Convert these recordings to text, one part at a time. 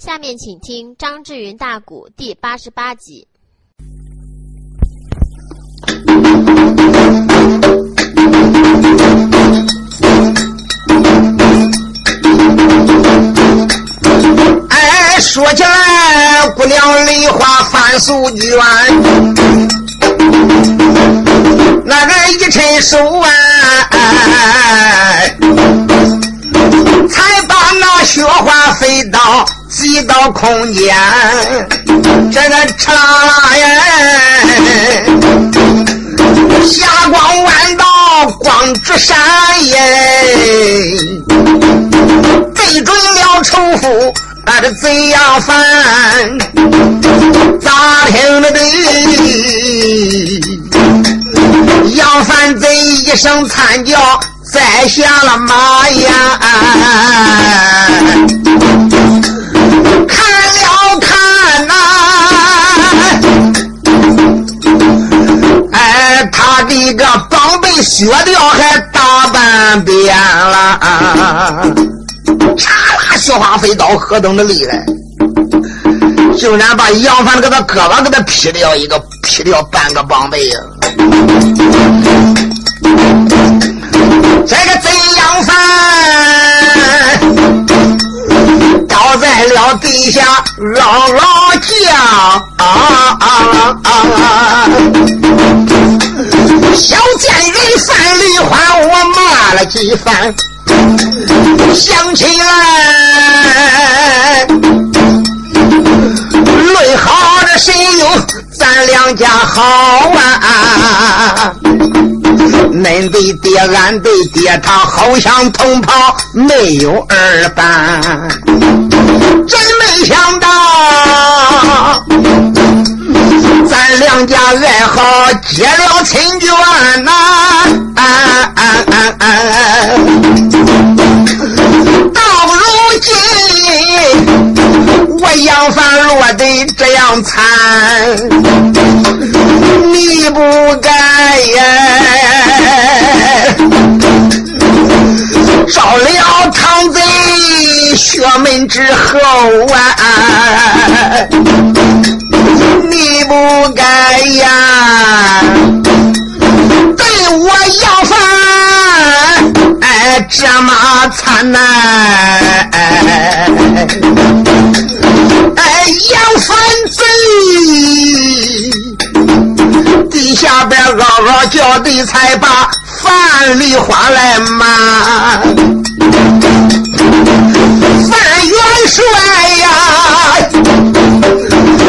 下面请听张志云大鼓第八十八集。哎，说起来，姑娘梨花翻素卷，那个一伸手啊，才把那雪花飞到。到空间，这个吃啦啦耶，霞光万道，光直闪耶，对准了仇夫，那个贼杨帆，咋听的得？杨帆贼一声惨叫，栽下了马呀！一个绑被削掉，还大半边了，嚓啦，雪花飞刀，何等的厉害！竟然把杨凡给他胳膊给他劈掉一个，劈掉半个绑背呀！这个贼杨凡地下，姥姥叫啊啊啊！小贱人范梨花，我骂了几番，想起来，家好啊？恁的爹，俺的爹，他好像同袍没有二般，真没想到。咱两家爱好结了亲眷呐，到 如我杨凡落得这样惨，你不该呀，着了堂贼学门之后啊。你不该呀，对我杨凡哎这么惨呐！杨凡贼，地下边嗷嗷叫的才把范丽花来骂，范元帅呀！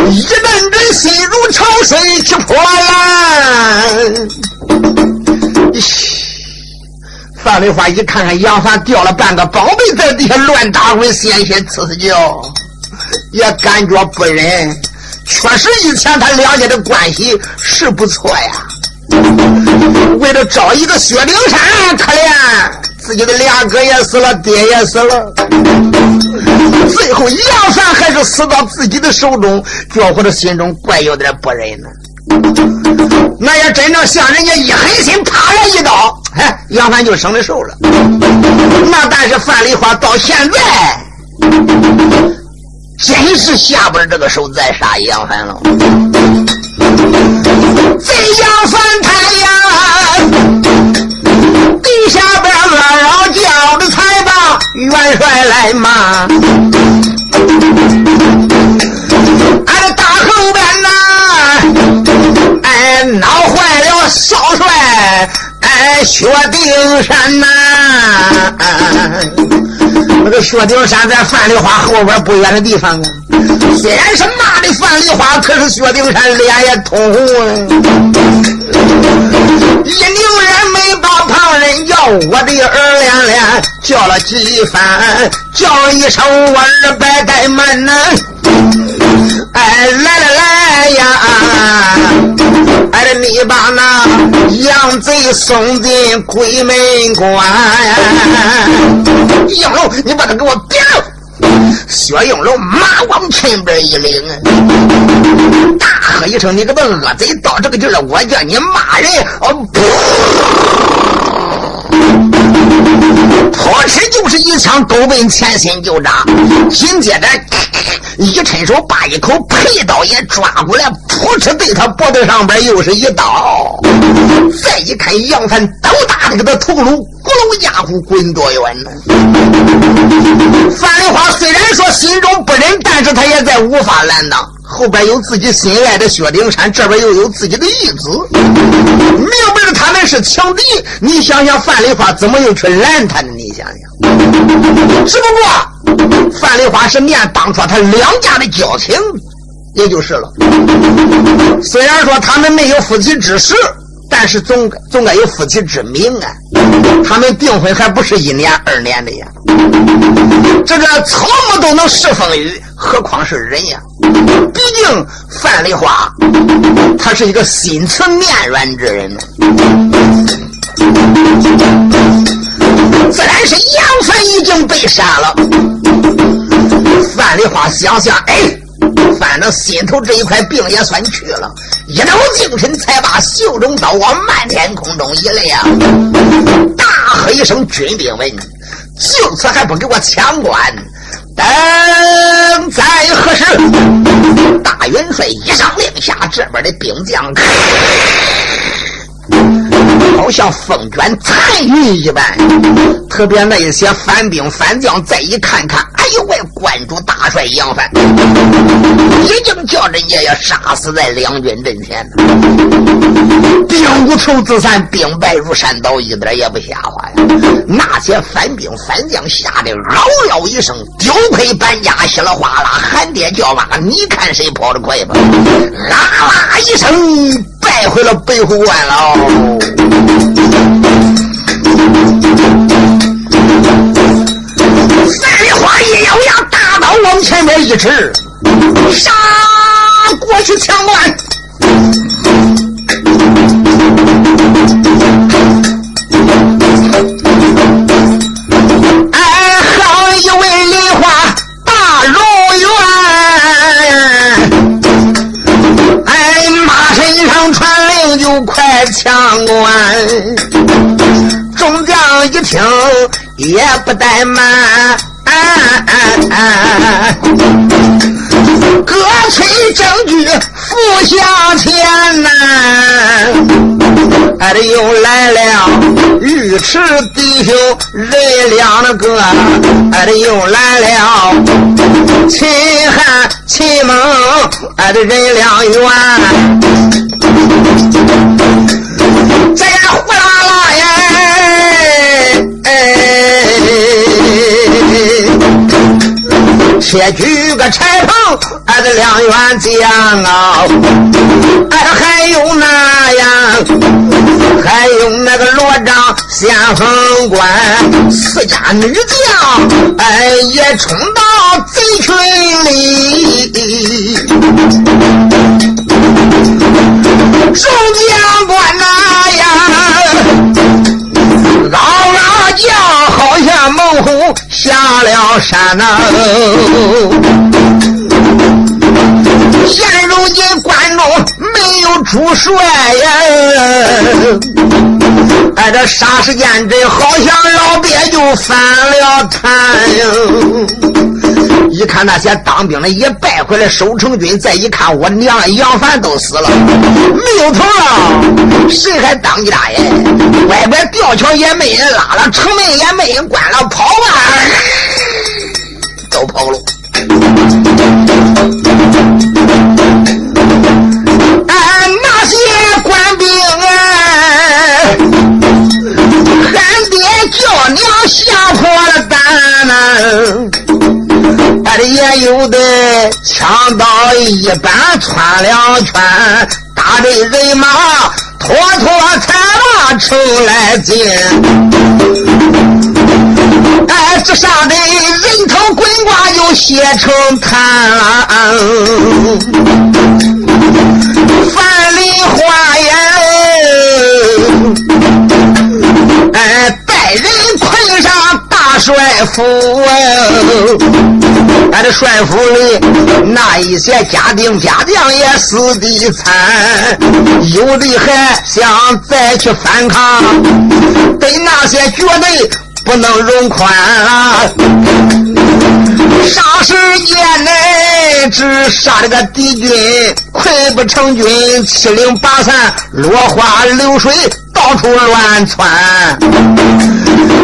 一阵阵心如潮水起波澜。范丽花一看看杨凡掉了半个宝贝在地下乱打滚，险些呲呲叫，也感觉不忍。确实以前他两家的关系是不错呀。为了找一个薛丁山，可怜。自己的俩哥也死了，爹也死了，最后杨凡还是死到自己的手中，觉得心中怪有点不忍呢。那也真正像人家一狠心，啪了一刀，哎，杨凡就生了寿了。那但是范梨花到现在，真是下边这个手再杀杨凡了。这杨凡他呀。地下边嗷嗷叫的才把元帅来骂，俺的大后边呐，哎闹坏了少帅，哎薛丁山呐，薛丁山在范梨花后边不远的地方啊，虽然是骂的范梨花，可是薛丁山脸也通红啊。一宁人没把旁人要，我的二连连叫了几番，叫一声我儿白怠慢呐，哎来了，哎你把那杨贼送进鬼门关，应龙你把他给我别了。薛应龙马往前边一领，大喝一声：“你个恶贼，到这个地儿了，我叫你骂人！”哦，哧就是一枪，都奔前心就扎。紧接着，一伸手把一口佩刀也抓过来，扑哧对他脖子上边又是一刀。再一看杨凡刀大的给他头颅，咕噜家伙滚多远呢？范丽花虽然说心中不忍，但是他也在无法拦挡。后边有自己心爱的薛丁山，这边又有自己的义子，明白了他们是强敌。你想想，范丽花怎么又去拦他呢？你想想，只不过范丽花是念当初他两家的交情，也就是了。虽然说他们没有夫妻之实。但是总总该有夫妻之名啊！他们订婚还不是一年二年的呀？这个草木都能侍风雨，何况是人呀？毕竟范丽花，他是一个心慈面软之人，自然是杨凡已经被杀了。范丽花想想，哎。反正心头这一块病也算去了，一脑精神才把袖中刀往漫天空中一亮，大喝一声：“军兵们，就此还不给我抢关？等在何时？”大元帅一声令下，这边的兵将。好像风卷残云一般，特别那一些反兵反将，再一看看，哎呦喂，关主大帅杨帆，已经叫人家要杀死在两军阵前了兵无仇自散，兵败如山倒，一点也不瞎话呀！那些反兵反将吓得嗷嗷一声，丢盔搬家，稀里哗啦喊爹叫妈，你看谁跑得快吧？啦啦一声。带回了北虎关了。三花一咬牙，大刀往前面一指，杀过去抢关。枪关，众将一听也不怠慢，各催证据赴下前呐。哎，这又来了尉迟弟兄人两个，哎，这又来了秦汉秦蒙，哎，这人两员。这呀呼啦啦呀，且举个柴棚，俺的两员将啊，哎还有那样，还有那个罗章先锋官，四家女将，哎也冲到贼群里。众将官了山呐。现如今关中没有主帅呀，哎，这霎时间这好像老鳖就翻了坛呀。一看那些当兵的一败回来守城军，再一看我娘杨凡都死了，没有头了，谁还当家呀？外边吊桥也没人拉了，城门也没人关了，跑吧，都跑了。哎，那些官兵啊，喊爹叫娘，吓破了胆呐。也有的枪刀一般穿两圈，打的人马拖拖才把城来进。哎，这上的人写成滩了。范梨花呀，哎，带人困上大帅府。俺这帅府里那一些家丁家将也死的惨，有的还想再去反抗，对那些绝对不能容宽。杀时间内？来只杀了个敌军，溃不成军，七零八散，落花流水。到处乱窜，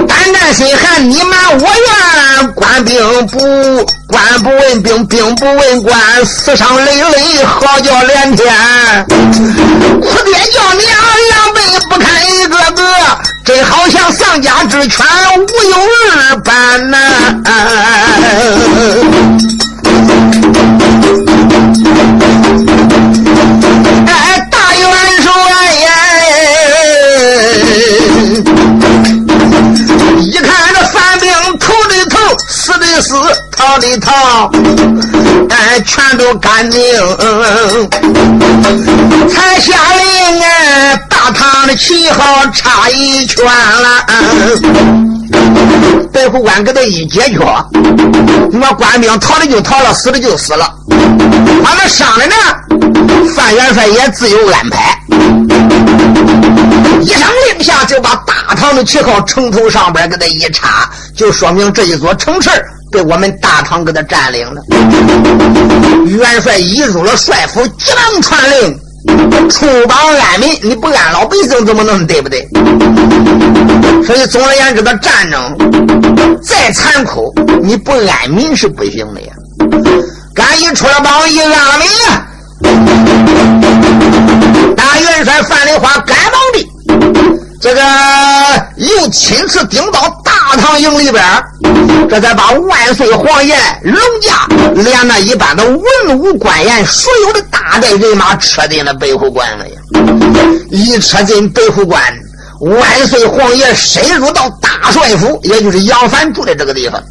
胆战心寒，你瞒我愿。官兵不官不问兵，兵不问官，死伤累累，嚎叫连天。哭爹叫娘，狼狈不堪一个个，真好像丧家之犬，无有二般呐。死的死，逃的逃，哎，全都干净。才下令哎，大唐的旗号差一圈了。白虎关给他一解决，你说官兵逃的就逃了，死的就死了。他们商量呢，范元帅也自有安排。一声令下，就把大唐的旗号城头上边给他一插，就说明这一座城池被我们大唐给他占领了。元帅一入了帅府，急忙传令。出榜安民，你不安老百姓怎么弄对不对？所以总而言之，这战争再残酷，你不安民是不行的呀。敢一出了榜，一安了民呀！大元帅范丽花赶忙的，这个又亲自顶到大唐营里边，这才把万岁皇爷龙驾连那一般的文武官员，所有的大队人马撤进了北虎关了呀！一撤进北虎关，万岁皇爷深入到大帅府，也就是杨凡住的这个地方。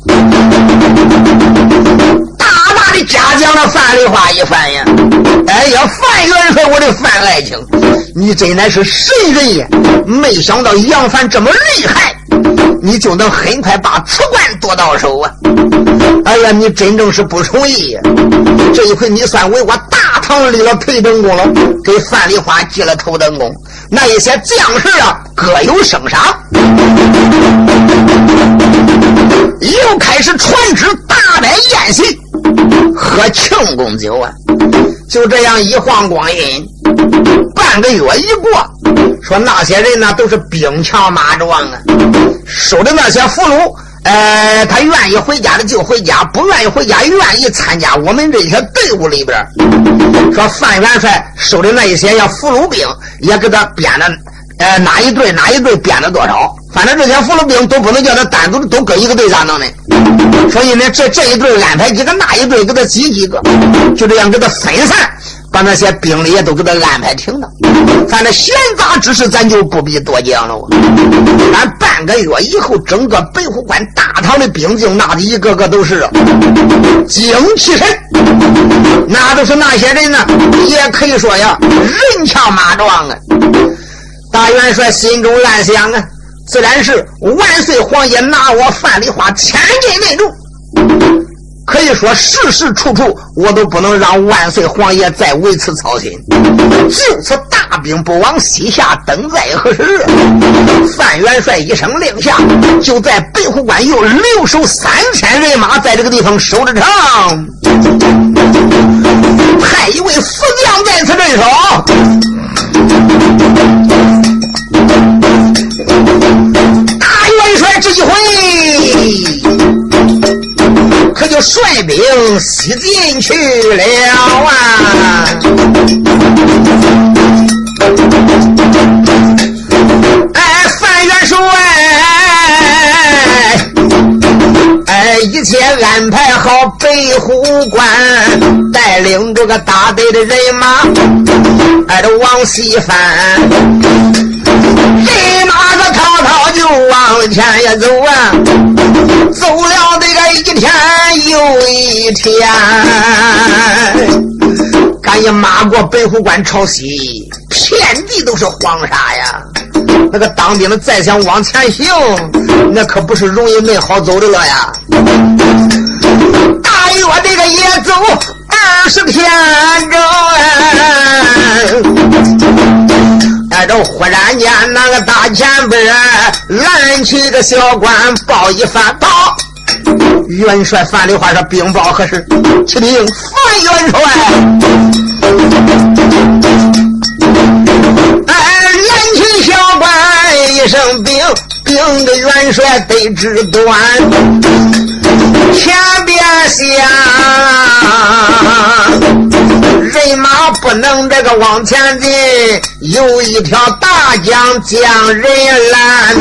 大的嘉奖了范丽花一番呀！哎呀，范元帅，我的范爱卿，你真乃是神人呀！没想到杨凡这么厉害，你就能很快把此关夺到手啊！哎呀，你真正是不容易！这一回你算为我大唐立了头等功了，给范丽花记了头等功。那一些将士啊，各有升赏，又开始传旨大摆宴席。喝庆功酒啊！就这样一晃光阴，半个月一过，说那些人呢都是兵强马壮啊，收的那些俘虏，呃，他愿意回家的就回家，不愿意回家，愿意参加我们这些队伍里边。说范元帅收的那一些要俘虏兵，也给他编了，呃，哪一队哪一队编了多少？反正这些俘虏兵都不能叫他单独的都搁一个队咋弄呢？所以呢，这这一队安排几个，那一队给他挤几个，就这样给他分散，把那些兵力也都给他安排停了。反正闲杂之事，咱就不必多讲了。俺半个月以后，整个北虎关大唐的兵精，那的一个个都是精气神，那都是那些人呢，也可以说呀，人强马壮啊。大元帅心中暗想啊。自然是万岁皇爷拿我范丽花千金内助，可以说事事处处我都不能让万岁皇爷再为此操心。就此大兵不往西下，等在何时？范元帅一声令下，就在北虎关又留守三千人马，在这个地方守着城。派一位副将在此镇守。大元帅这一回，率兵西进去了啊！哎，范元帅，哎，一切安排好，北虎关带领这个大队的人马，哎，都往西翻。人马子滔滔就往前也走啊，走了的天又一天，赶紧马过北虎关朝西，遍地都是黄沙呀。那个当兵的再想往前行，那可不是容易没好走的了呀。大约这个也走二十天整。哎这忽然间，那个大前辈拦起个小官，报一番报，元帅范丽花说：“禀报何事？”启禀范元帅。哎，年轻小官一声禀，禀的元帅得知端。前边下，人马不能这个往前进，有一条大江将人拦。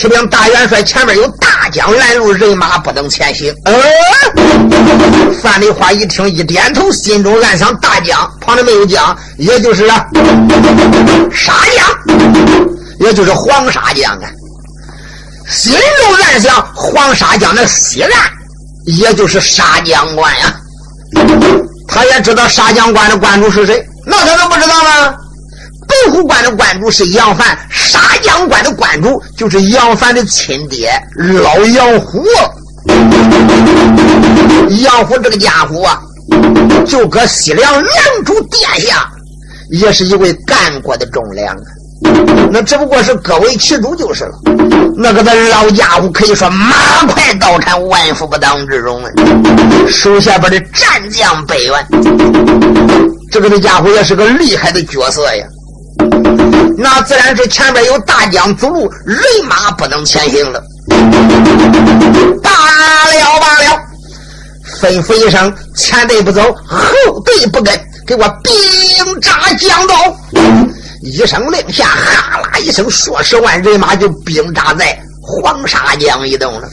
启禀大元帅，前面有大江拦路，人马不能前行。呃，范丽花一听，一点头，心中暗想：大江旁边没有江，也就是沙江，也就是黄沙江啊。心中暗想：黄沙江的西岸，也就是沙江关呀。他也知道沙江关的关主是谁，那他能不知道吗？虎关的关主是杨凡，沙江关的关主就是杨凡的亲爹老杨虎。杨虎这个家伙啊，就搁西凉梁主殿下，也是一位干过的忠良啊。那只不过是各为其主就是了。那个的老家伙可以说马快刀斩，万夫不当之中啊。手下边的战将百员，这个的家伙也是个厉害的角色呀。那自然是前边有大江阻路，人马不能前行了。罢了罢了，吩咐一声，前队不走，后队不跟，给我兵扎江道。一声令下，哈啦一声，数十万人马就兵扎在黄沙江一动了。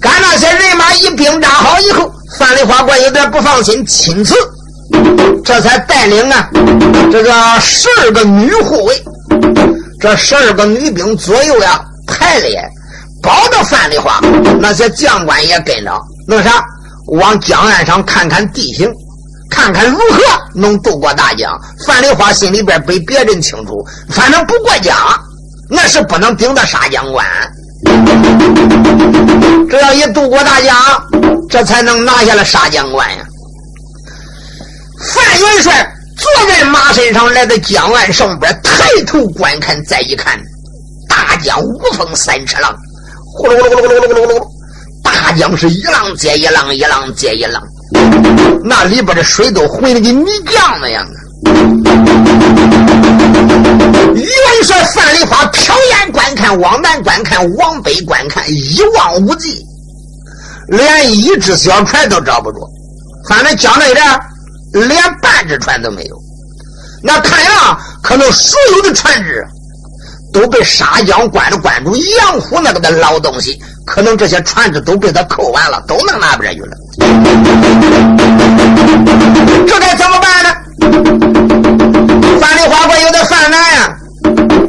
赶那些人马一兵扎好以后，范丽花官有点不放心，亲自。这才带领啊，这个十二个女护卫，这十二个女兵左右呀排列，保着范丽花。那些将官也跟着，弄啥？往江岸上看看地形，看看如何能渡过大江。范丽花心里边比别人清楚，反正不过江，那是不能顶到沙江关。只要一渡过大江，这才能拿下了沙江关呀。范元帅坐在马身上，来到江岸上边，抬头观看，再一看，大江无风三尺浪，呼噜噜噜噜噜噜噜，大江是一浪接一浪，一浪接一浪，那里边的水都浑得，跟泥浆那样的。元帅范丽华瞟眼观看，往南观看，往北观看，一望无际，连一只小船都找不着，反正讲到一点。连半只船都没有，那看样可能所有的船只都被沙江关的关主杨虎那个的老东西，可能这些船只都被他扣完了，都弄那边去了。这该怎么办呢？范丽花官有点犯难呀，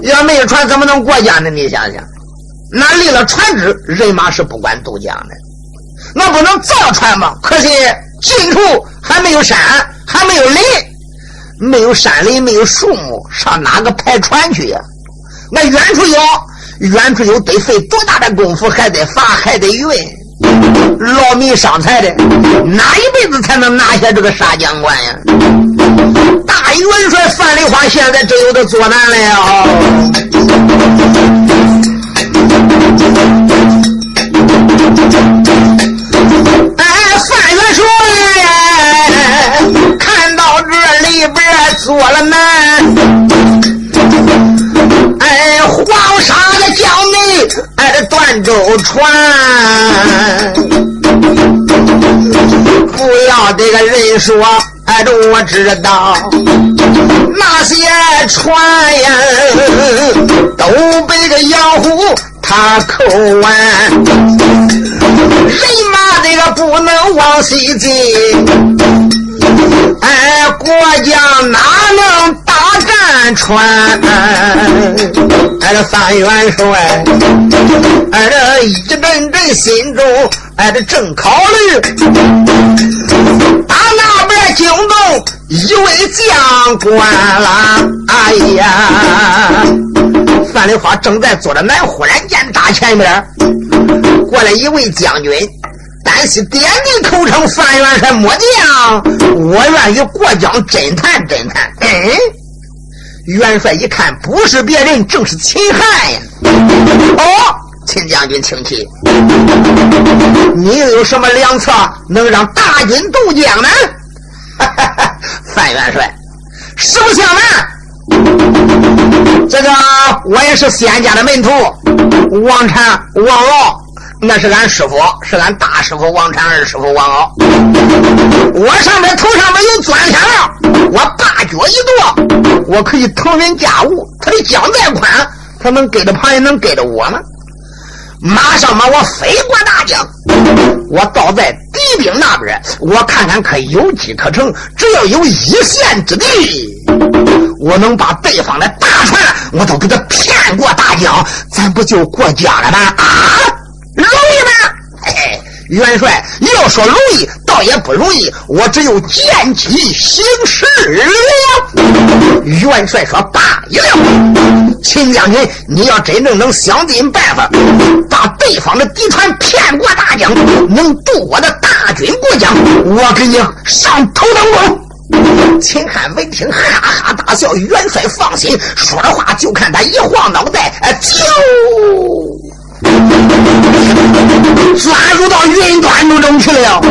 要没有船怎么能过江呢？你想想，那立了船只，人马是不管渡江的，那不能造船吗？可惜近处还没有山。还没有林，没有山林，没有树木，上哪个排船去呀？那远处有，远处有，得费多大的功夫，还得伐，还得运，劳民伤财的，哪一辈子才能拿下这个沙江关呀？大元帅范丽花现在真有点作难了呀。里边做了难，哎，黄沙的江内，哎，断舟船，不要这个人说，哎，这我知道，那些船呀，都被个杨虎他扣完，人马这个不能往西进。哎，国将哪能大战船？哎，这三元帅，哎，这一阵阵心中，哎，这正考虑，打那边惊动一位将官啦！哎呀，范丽花正在坐着南，忽然间大前面过来一位将军。单膝点地口称：“范元帅末将，我愿与过江侦探侦探。”哎，元帅一看，不是别人，正是秦汉呀！哦，秦将军，请起。你又有什么良策，能让大军渡江呢？范元帅，实不相瞒，这个我也是仙家的门徒，王禅、王敖。那是俺师傅，是俺大师傅王禅，二师傅王敖。我上面头上面有钻天了，我大脚一跺，我可以腾云驾雾。他的江再宽，他能跟着旁人，能跟着我吗？马上嘛，我飞过大江，我倒在敌兵那边，我看看可有机可乘。只要有一线之地，我能把对方的大船，我都给他骗过大江，咱不就过江了吗？啊！容易吗？嘿，元帅要说容易，倒也不容易。我只有见机行事了。元帅说罢了。秦将军，你要真正能想尽办法把对方的敌船骗过大江，能渡我的大军过江，我给你上头等功。秦汉闻听，哈哈大笑。元帅放心，说着话就看他一晃脑袋，就。钻入到云端之中去了，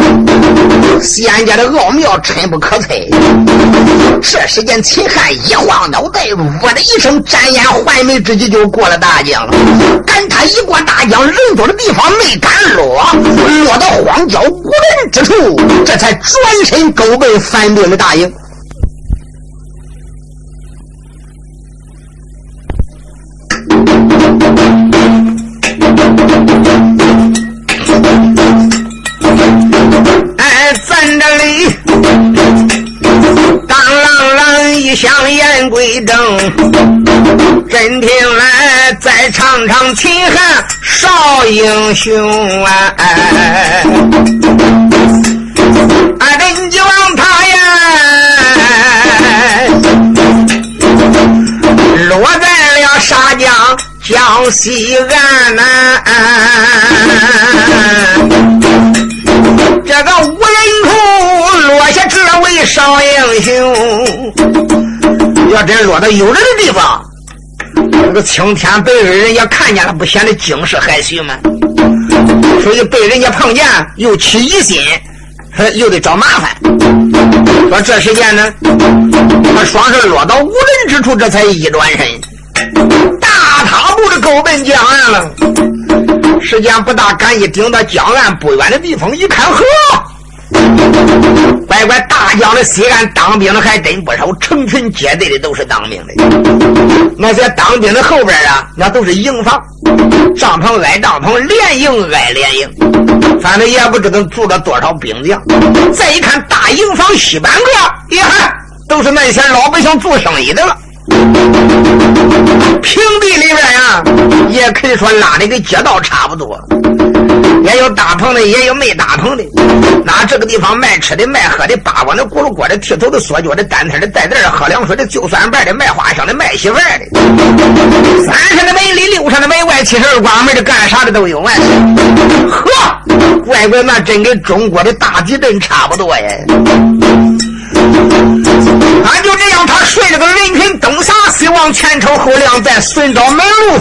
仙家的奥妙深不可测。这时间，秦汉一晃脑袋，呜的一声，展眼还眉之际就过了大江了。赶他一过大江，人多的地方没敢落，落到荒郊无人之处，这才转身勾奔反兵的大营。香烟归正，真听来再唱唱秦汉少英雄啊！俺真就望他呀，落在了沙江江西岸呐。这个无人处落下这位少英雄。要真落到有人的地方，那个青天白日人家看见了，不显得惊世骇俗吗？所以被人家碰见又起疑心，又得找麻烦。说这时间呢，他双手落到无人之处，这才一转身，大踏步的勾奔江岸了。时间不大，赶一顶到江岸不远的地方，一看，呵。乖乖，大江的西岸当兵的还真不少，成群结队的都是当兵的。那些当兵的后边啊，那都是营房，帐篷挨帐篷，连营挨连营，反正也不知道住了多少兵将。再一看大营房西半个，呀，都是那些老百姓做生意的了。平地里边呀，也可以说拉的跟街道差不多。也有大棚的，也有没大棚的。那这个地方卖吃的、卖喝的，八碗的、咕噜锅的、剃头的、缩脚的、单摊的、带袋的、喝凉水的、就算半的、卖花香的、卖媳妇的。三十的门里，六十的门外，七十二关门的，干啥的都有啊！呵，乖乖，那真跟中国的大地震差不多呀。俺就这样，他顺着个人群东撒西望，前瞅后亮，再寻找门路。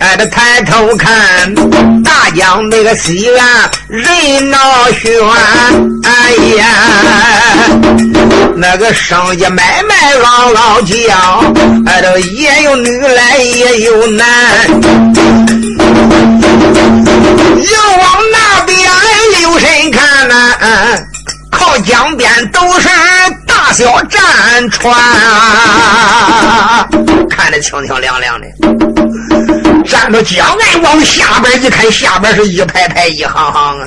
哎，这抬头看大江那个西岸人闹喧，哎呀，那个商家买卖唠唠叫，哎，这也有女来也有男。又往那边留神看呐，靠江边都是大小战船，看得清清亮亮的。站到江岸往下边一看，下边是一排排一行行啊。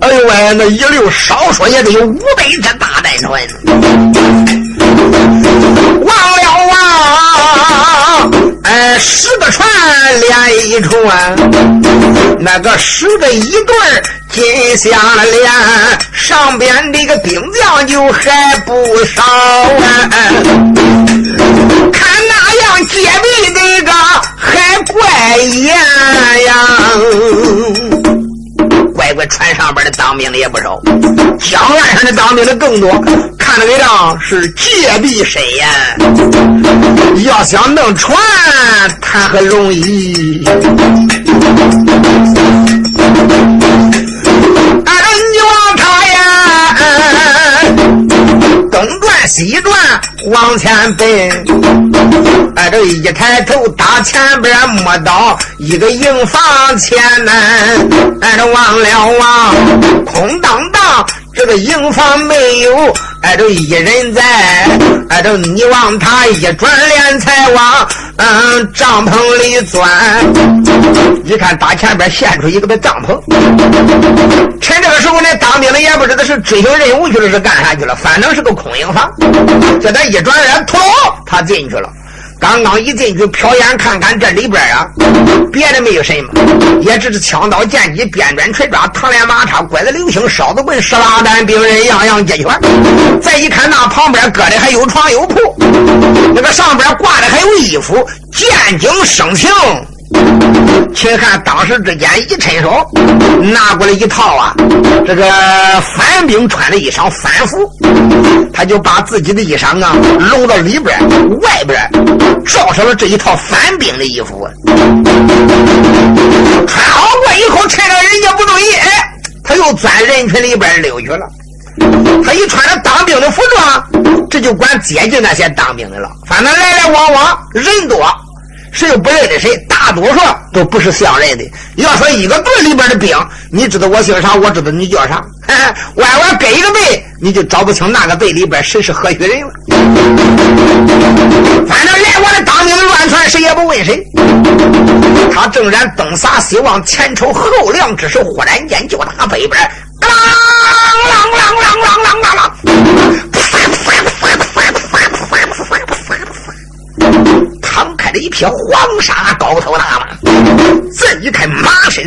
哎呦喂，那一溜少说也得有五百只大战船。忘了！十个船连一船，那个十个一对金项链，上边那个兵将就还不少啊。看那样戒备这个还怪严呀。乖乖，船上边的当兵的也不少，江岸上的当兵的更多。看那个样是戒备森严。要想弄船，谈何容易？东转西转往前奔。哎，这一抬头，打前边摸到一个营房前门，哎，这望了望，空荡荡，这个营房没有，哎，这一人在，哎，这你往他一转脸，才往嗯帐篷里钻。一看打前边现出一个的帐篷，趁这个时候呢，当兵的也不知道是执行任务去了，是干啥去了，反正是个空营房。这他一转脸，突，他进去了。刚刚一进去，瞟眼看看这里边啊，别的没有什么，也只是枪刀剑戟、鞭鞭锤抓、唐连马叉、拐子流星、哨子棍、石拉弹、兵刃，样样齐全。再一看，那旁边搁的还有床有铺，那个上边挂的还有衣服，见景生情。秦汉当时之间一伸手，拿过来一套啊，这个反兵穿的衣裳反服，他就把自己的衣裳啊搂到里边，外边罩上了这一套反兵的衣服。穿好过以后，趁着人家不注意，哎，他又钻人群里边溜去了。他一穿着当兵的服装，这就管接近那些当兵的了。反正来来往往人多。谁又不认得谁？大多数都不是相认的。要说一个队里边的兵，你知道我姓啥，我知道你叫啥，歪歪跟一个队，你就找不清那个队里边谁是何许人了。反正来我的当兵的乱窜，谁也不问谁。他正然东撒西望，前瞅后量之时，忽然间就打北边，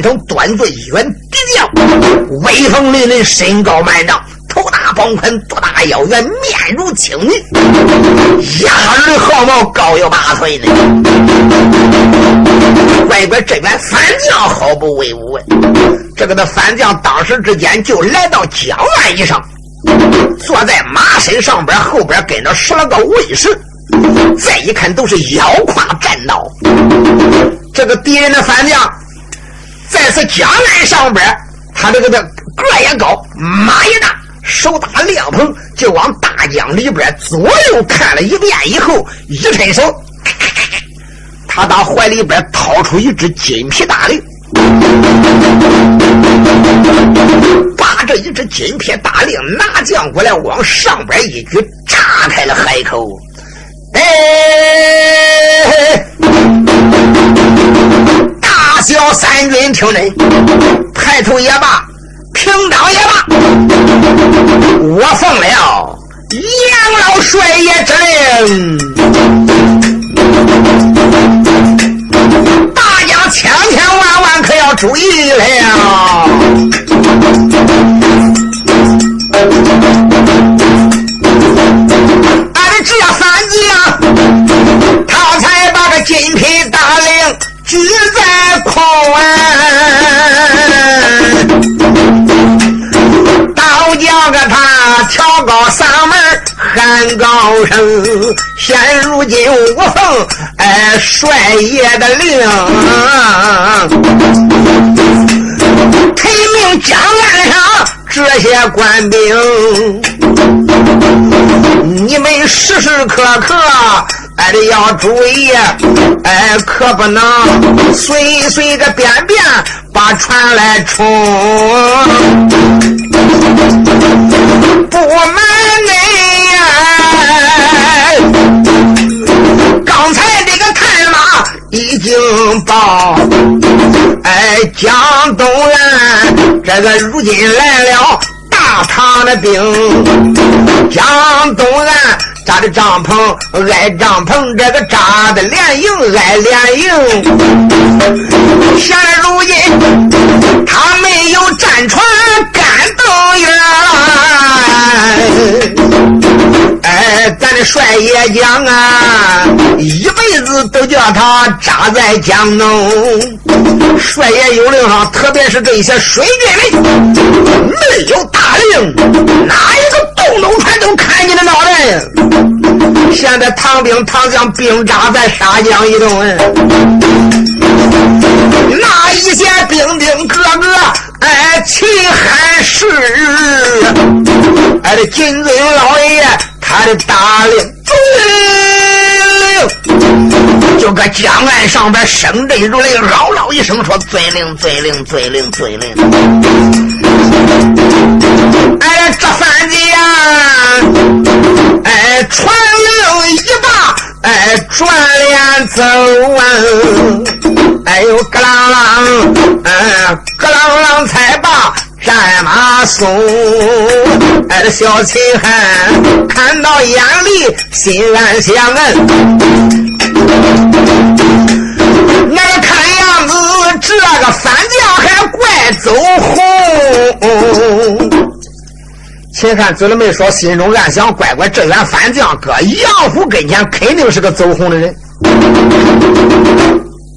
马身上端坐一员敌将，威风凛凛，身高蛮丈，头大膀宽，肚大腰圆，面如青云，压耳毫毛高有八寸呢。乖乖，这员反将毫不威武！这个的反将当时之间就来到江岸以上，坐在马身上边，后边跟着十来个卫士。再一看，都是腰胯战刀。这个敌人的反将，在此江岸上边，他这个的个也高，马也大，手打亮棚，就往大江里边左右看了一遍以后，一伸手，他打怀里边掏出一只金皮大令，把这一只金皮大令拿将过来，往上边一举，炸开了海口。哎，小三军听真，抬头也罢，平章也罢，我奉了杨老帅爷之令，现如今我奉哎帅爷的令，提名江岸上这些官兵，你们时时刻刻。还得要注意，哎，可不能随随个便便把船来冲。不瞒刚才这个探马已经报，哎，江东岸这个如今来了大唐的兵，江东岸。扎的帐篷挨帐篷，这个扎的连营挨连营。现如今他没有战船干登员。哎，咱的帅爷讲啊，都叫他扎在江东。帅爷有令上，特别是这些水军们，没有大令，哪一个洞洞船都看你的脑袋。现在唐兵唐将兵扎在沙江一动，那一些兵丁个个哎气喊是，哎，这金尊老爷。他的大令，遵令，就搁江岸上边声震如雷，嗷嗷一声说：“遵令，遵令，遵令，遵令。”哎，这三呀，哎，传令一把，哎，转脸走啊，哎呦，咯啷啷，嗯，咯啷啷才罢。战马送，哎，这小秦汉看到眼里心暗相恩。俺看样子这个反将还怪走红。秦汉嘴里没说，心中暗想：乖乖，这员反将搁杨虎跟前肯定是个走红的人。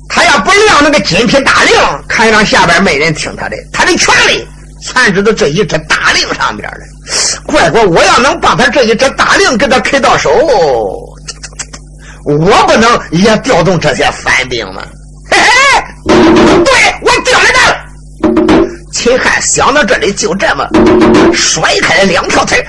他要不亮那个金皮大令，看上下边没人听他的，他的权利。全知道这一只大令上边的，乖乖，我要能把他这一只大令给他开到手，我不能也调动这些反兵吗？嘿嘿，对我调来的。秦汉想到这里，就这么甩开了两条腿，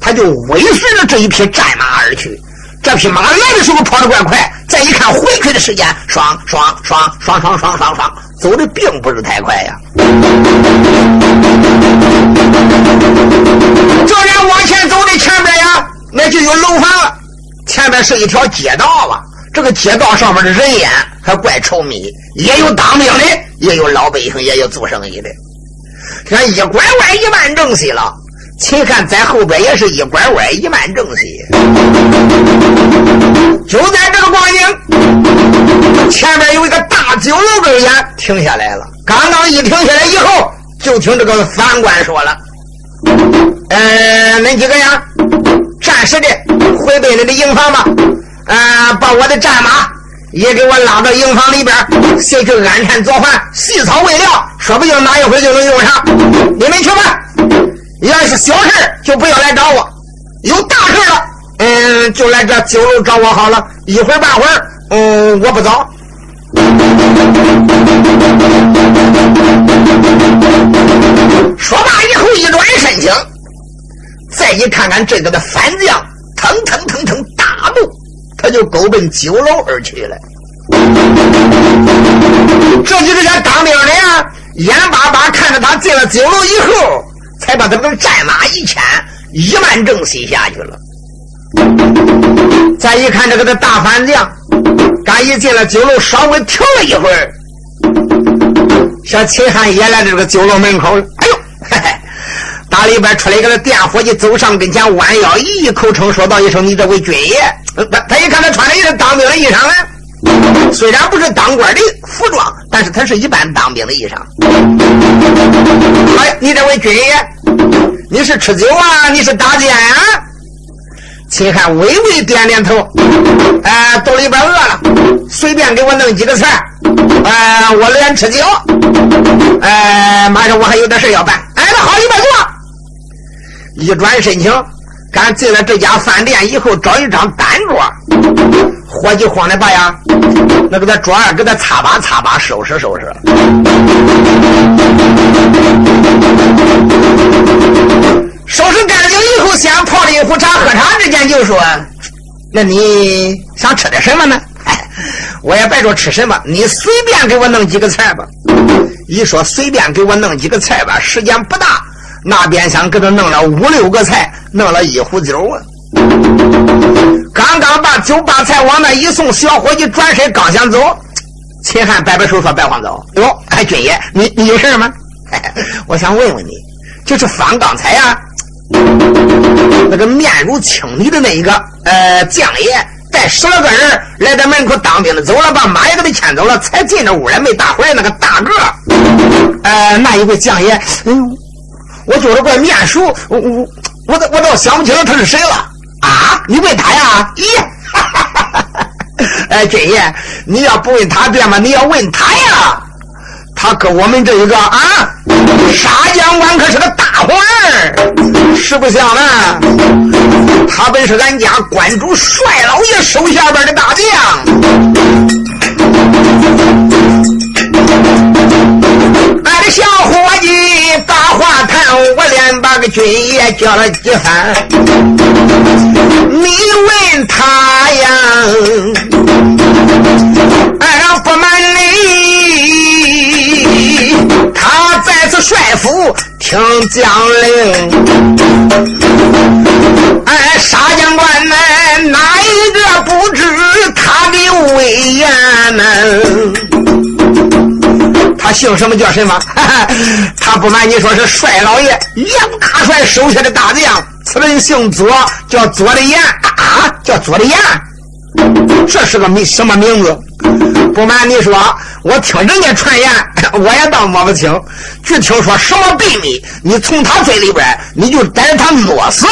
他就尾随着这一匹战马而去。这匹马来的时候跑得怪快，再一看回去的时间，双双双双双双双双。走的并不是太快呀，这人往前走的前边呀，那就有楼房。前面是一条街道啊，这个街道上面的人烟还怪稠密，也有当兵的，也有老百姓，也有做生意的。看一拐弯一万正西了，秦汉在后边也是一拐弯一万正西。就在这个光景，前面有一个大酒楼跟前停下来了。刚刚一停下来以后，就听这个反官说了：“呃，恁几个呀，暂时的回奔你的营房吧。呃，把我的战马也给我拉到营房里边，先去安产做饭，细草喂料，说不定哪一会就能用上。你们去吧。要是小事就不要来找我；有大事了。”嗯，就来这酒楼找我好了。一会儿半会儿，嗯，我不走。说罢以后，一转身情，再一看看这个的反将，腾腾腾腾大步，他就狗奔酒楼而去了。这就是这当兵的呀，眼巴巴看着他进了酒楼以后，才把他个战马一牵，一万正西下去了。再一看，这个的大反将，刚一进了酒楼，稍微停了一会儿，小秦汉也来到这个酒楼门口。哎呦，嘿嘿，打里边出来一个店伙计，走上跟前，弯腰一口称说道一声：“你这位军爷。”他他一看，他穿的也是当兵的衣裳啊，虽然不是当官的服装，但是他是一般当兵的衣裳。哎，你这位军爷，你是吃酒啊？你是打尖啊？秦汉微微点点头，哎，肚里边饿了，随便给我弄几个菜，哎，我连吃酒，哎，马上我还有点事要办，哎，那好，里边坐。一转身情，赶进了这家饭店以后，找一张单桌，伙计慌的把呀，那个在桌上给他擦把擦把，收拾收拾。收拾干净以后，先泡了一壶茶，喝茶之间就说：“那你想吃点什么呢？”我也别说吃什么，你随便给我弄几个菜吧。一说随便给我弄几个菜吧，时间不大，那边想给他弄了五六个菜，弄了一壶酒啊。刚刚把酒把菜往那一送，小伙计转身刚想走，秦汉摆摆手说：“别慌走。”哟，哎，军爷，你你有事吗？我想问问你，就是方刚才呀。那个面如青泥的那一个呃将爷，带十来个人来到门口当兵的走了，把马也给他牵走了，才进这屋来，没打回来。那个大个，呃，那一位将爷，哎呦，我觉得怪面熟，我我我倒我倒想不起来他是谁了啊！你问他呀？咦，哎，军爷，你要不问他对吗？你要问他呀。他搁我们这一个啊，沙将官可是个大官儿，实不相瞒，他本是俺家关主帅老爷手下边的大将。军爷叫了几番。你问他呀，俺不瞒你。他在此帅府听将令，哎，沙将官们哪一个不知他的威严呢？姓什么叫什么？他不瞒你说是帅老爷杨大帅手下的大将，此人姓左，叫左的言啊，叫左的言。这是个名什么名字？不瞒你说，我听人家传言，我也倒摸不清。据听说什么秘密，你从他嘴里边，你就逮他诺死，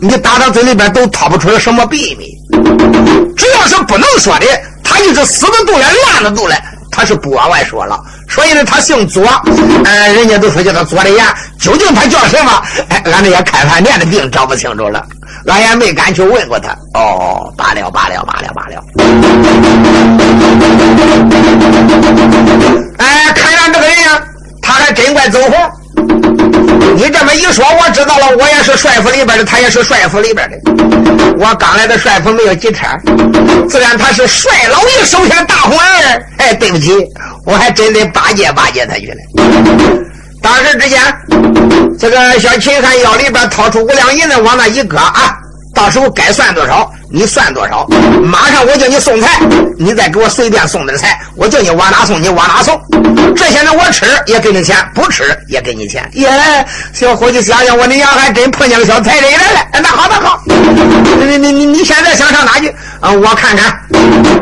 你打他嘴里边都掏不出来什么秘密。只要是不能说的，他就是死的肚来，烂的肚来，他是不往外说了。所以呢，他姓左，呃，人家都说叫他左的眼。究竟他叫什么？哎，俺这些开饭店的病找不清楚了。俺也没敢去问过他。哦，罢了罢了罢了罢了。哎，看上这个人呀，他还真怪走红。一说，我知道了。我也是帅府里边的，他也是帅府里边的。我刚来的帅府没有几天，自然他是帅老爷手下大红人。哎，对不起，我还真得巴结巴结他去了。当时之间，这个小秦汉腰里边掏出五两银子往那一搁啊，到时候该算多少。你算多少？马上我叫你送菜，你再给我随便送点菜，我叫你往哪送你往哪送。这些呢，我吃也给你钱，不吃也给你钱。耶，小伙计想想，我的娘还真碰见个小财神来了。那好，那好，你你你你现在想上哪去？啊，我看看。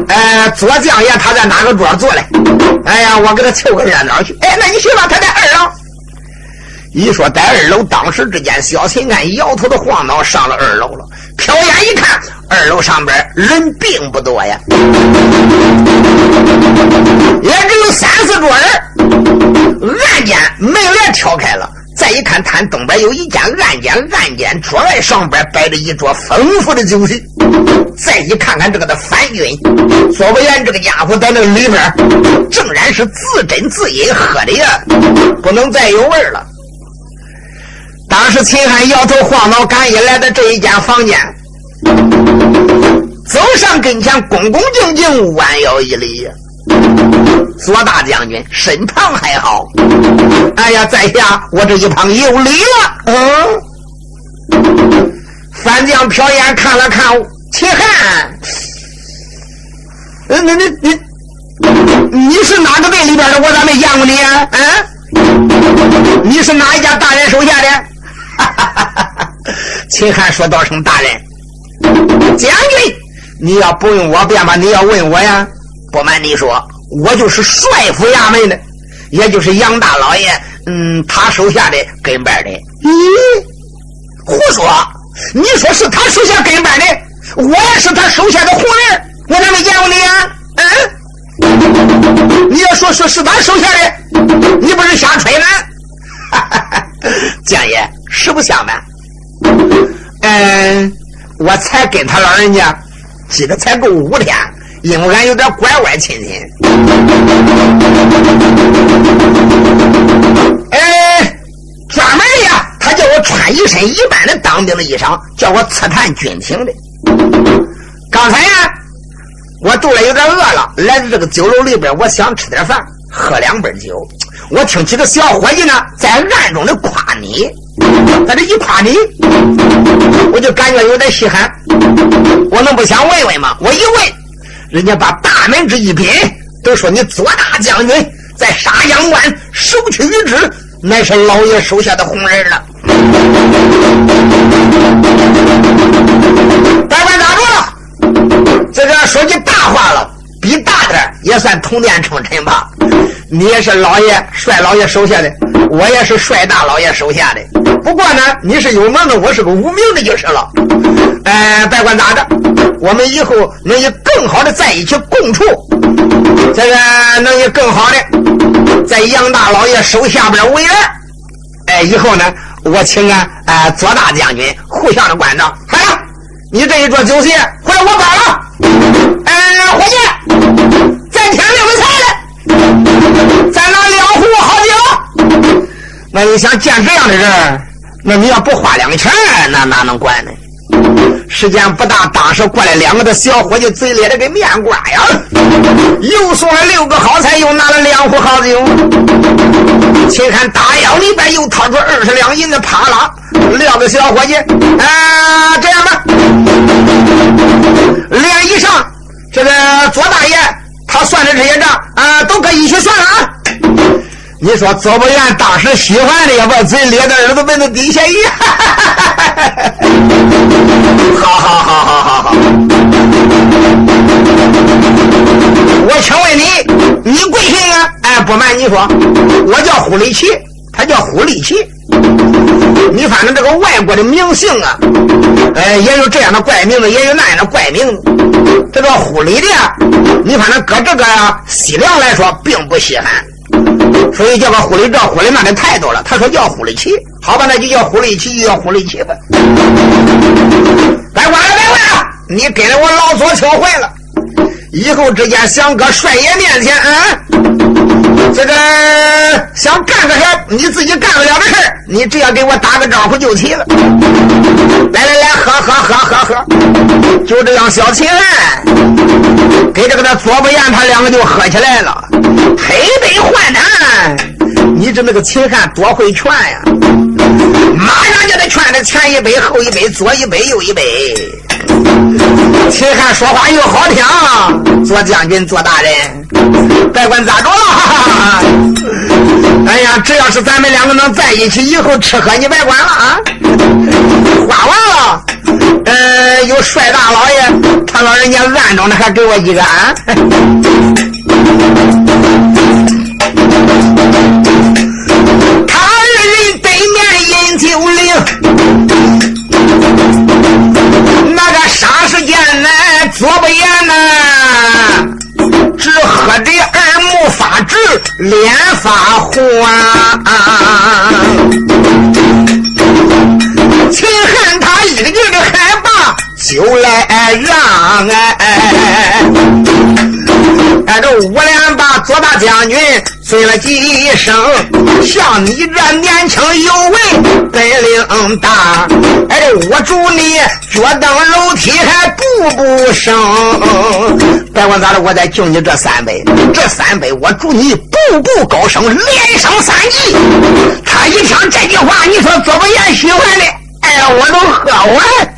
哎，左将爷他在哪个桌坐嘞？哎呀，我给他凑个热闹去。哎，那你去吧，他在二楼。一说在二楼，当时之间，小秦看摇头的晃脑上了二楼了。瞟眼一看，二楼上边人并不多呀，也只有三四桌人。暗间门帘挑开了，再一看，摊东边有一间暗间，暗间桌外上边摆着一桌丰富的酒席。再一看看这个的樊军，左不言这个家伙在那里边，正然是自斟自饮，喝的呀，不能再有味了。当时秦汉摇头晃脑，赶紧来到这一间房间，走上跟前，恭恭敬敬弯腰一礼：“左大将军，身旁还好。”“哎呀，在下我这一旁有礼了。”“嗯。”范将瞟眼看了看秦汉，“呃，你你你，你是哪个队里边的？我咋没见过你啊？嗯，你是哪一家大人手下的？” 秦汉说道：“声大人，将军，你要不用我便吧？你要问我呀？不瞒你说，我就是帅府衙门的，也就是杨大老爷，嗯，他手下的跟班的。咦，胡说！你说是他手下跟班的，我也是他手下的红人，我咋没见过你啊？嗯，你要说说是他手下的，你不是瞎吹吗？哈哈？将爷，实不相瞒。”嗯，我才跟他老人家记得才够五天，因为俺有点拐弯亲戚。哎，专门呀，他叫我穿一身一般的当兵的衣裳，叫我刺探军情的。刚才呀，我肚里有点饿了，来到这个酒楼里边，我想吃点饭，喝两杯酒。我听几个小伙计呢，在暗中的夸你。在这一夸你，我就感觉有点稀罕。我能不想问问吗？我一问，人家把大门之一品，都说你左大将军在沙江关首屈一指，乃是老爷手下的红人了。百官打住了，这个说句大话了，比大点也算同殿称臣吧。你也是老爷帅老爷手下的，我也是帅大老爷手下的。不过呢，你是有名的，我是个无名的，就是了。哎，别管咋着，我们以后能以更好的在一起共处，这个能以更好的在杨大老爷手下边为人。哎，以后呢，我请啊，呃，左大将军互相的关照。好了，你这一桌酒席，回来我包了。哎，伙计，再添六个菜来，再拿两壶好酒。那你想见这样的人，那你要不花两个钱，那哪能管呢？时间不大，当时过来两个的小伙计，嘴咧的跟面瓜呀，又送了六个好菜，又拿了两壶好酒。且看大腰里边又掏出二十两银子，啪啦，撂个小伙计，啊，这样吧，连以上这个左大爷他算的这些账啊，都可以一起算了啊。你说左伯元当时喜欢的，要把嘴咧在耳朵根子底下一，好好好好好好。我请问你，你贵姓啊？哎，不瞒你说，我叫胡立奇，他叫胡立奇。你反正这个外国的名姓啊，哎，也有这样的怪名字，也有那样的怪名字。这个胡里的，你反正搁这个西凉来说，并不稀罕。所以叫个狐狸这狐狸那的太多了。他说叫狐狸七，好吧，那就叫狐狸七，就叫狐狸七吧。别管了，别管了，你给了我老左求坏了。以后之间想搁帅爷面前啊，这个想干个事你自己干不了的事你只要给我打个招呼就齐了。来来来，喝喝喝喝喝，就这样，小秦汉给这个那左不言他两个就喝起来了，推杯换盏。你这那个秦汉多会劝呀，马上就得劝他前一杯后一杯，左一杯右一杯。秦汉说话又好听，做将军、做大人，别管咋着了。哎呀，只要是咱们两个能在一起，以后吃喝你别管了啊。花完了，呃，有帅大老爷，他老人家暗中的还给我一个安。脸发黄。秦汉他一个劲的害怕，就来让哎。挨着五连把左大将军尊了几声，像你这年轻有为，本领大。哎，我祝你脚蹬楼梯还步步升。别管咋的，我再敬你这三杯，这三杯我祝你步步高升，连升三级。他一听这句话，你说左不言喜欢的，哎，我都喝完。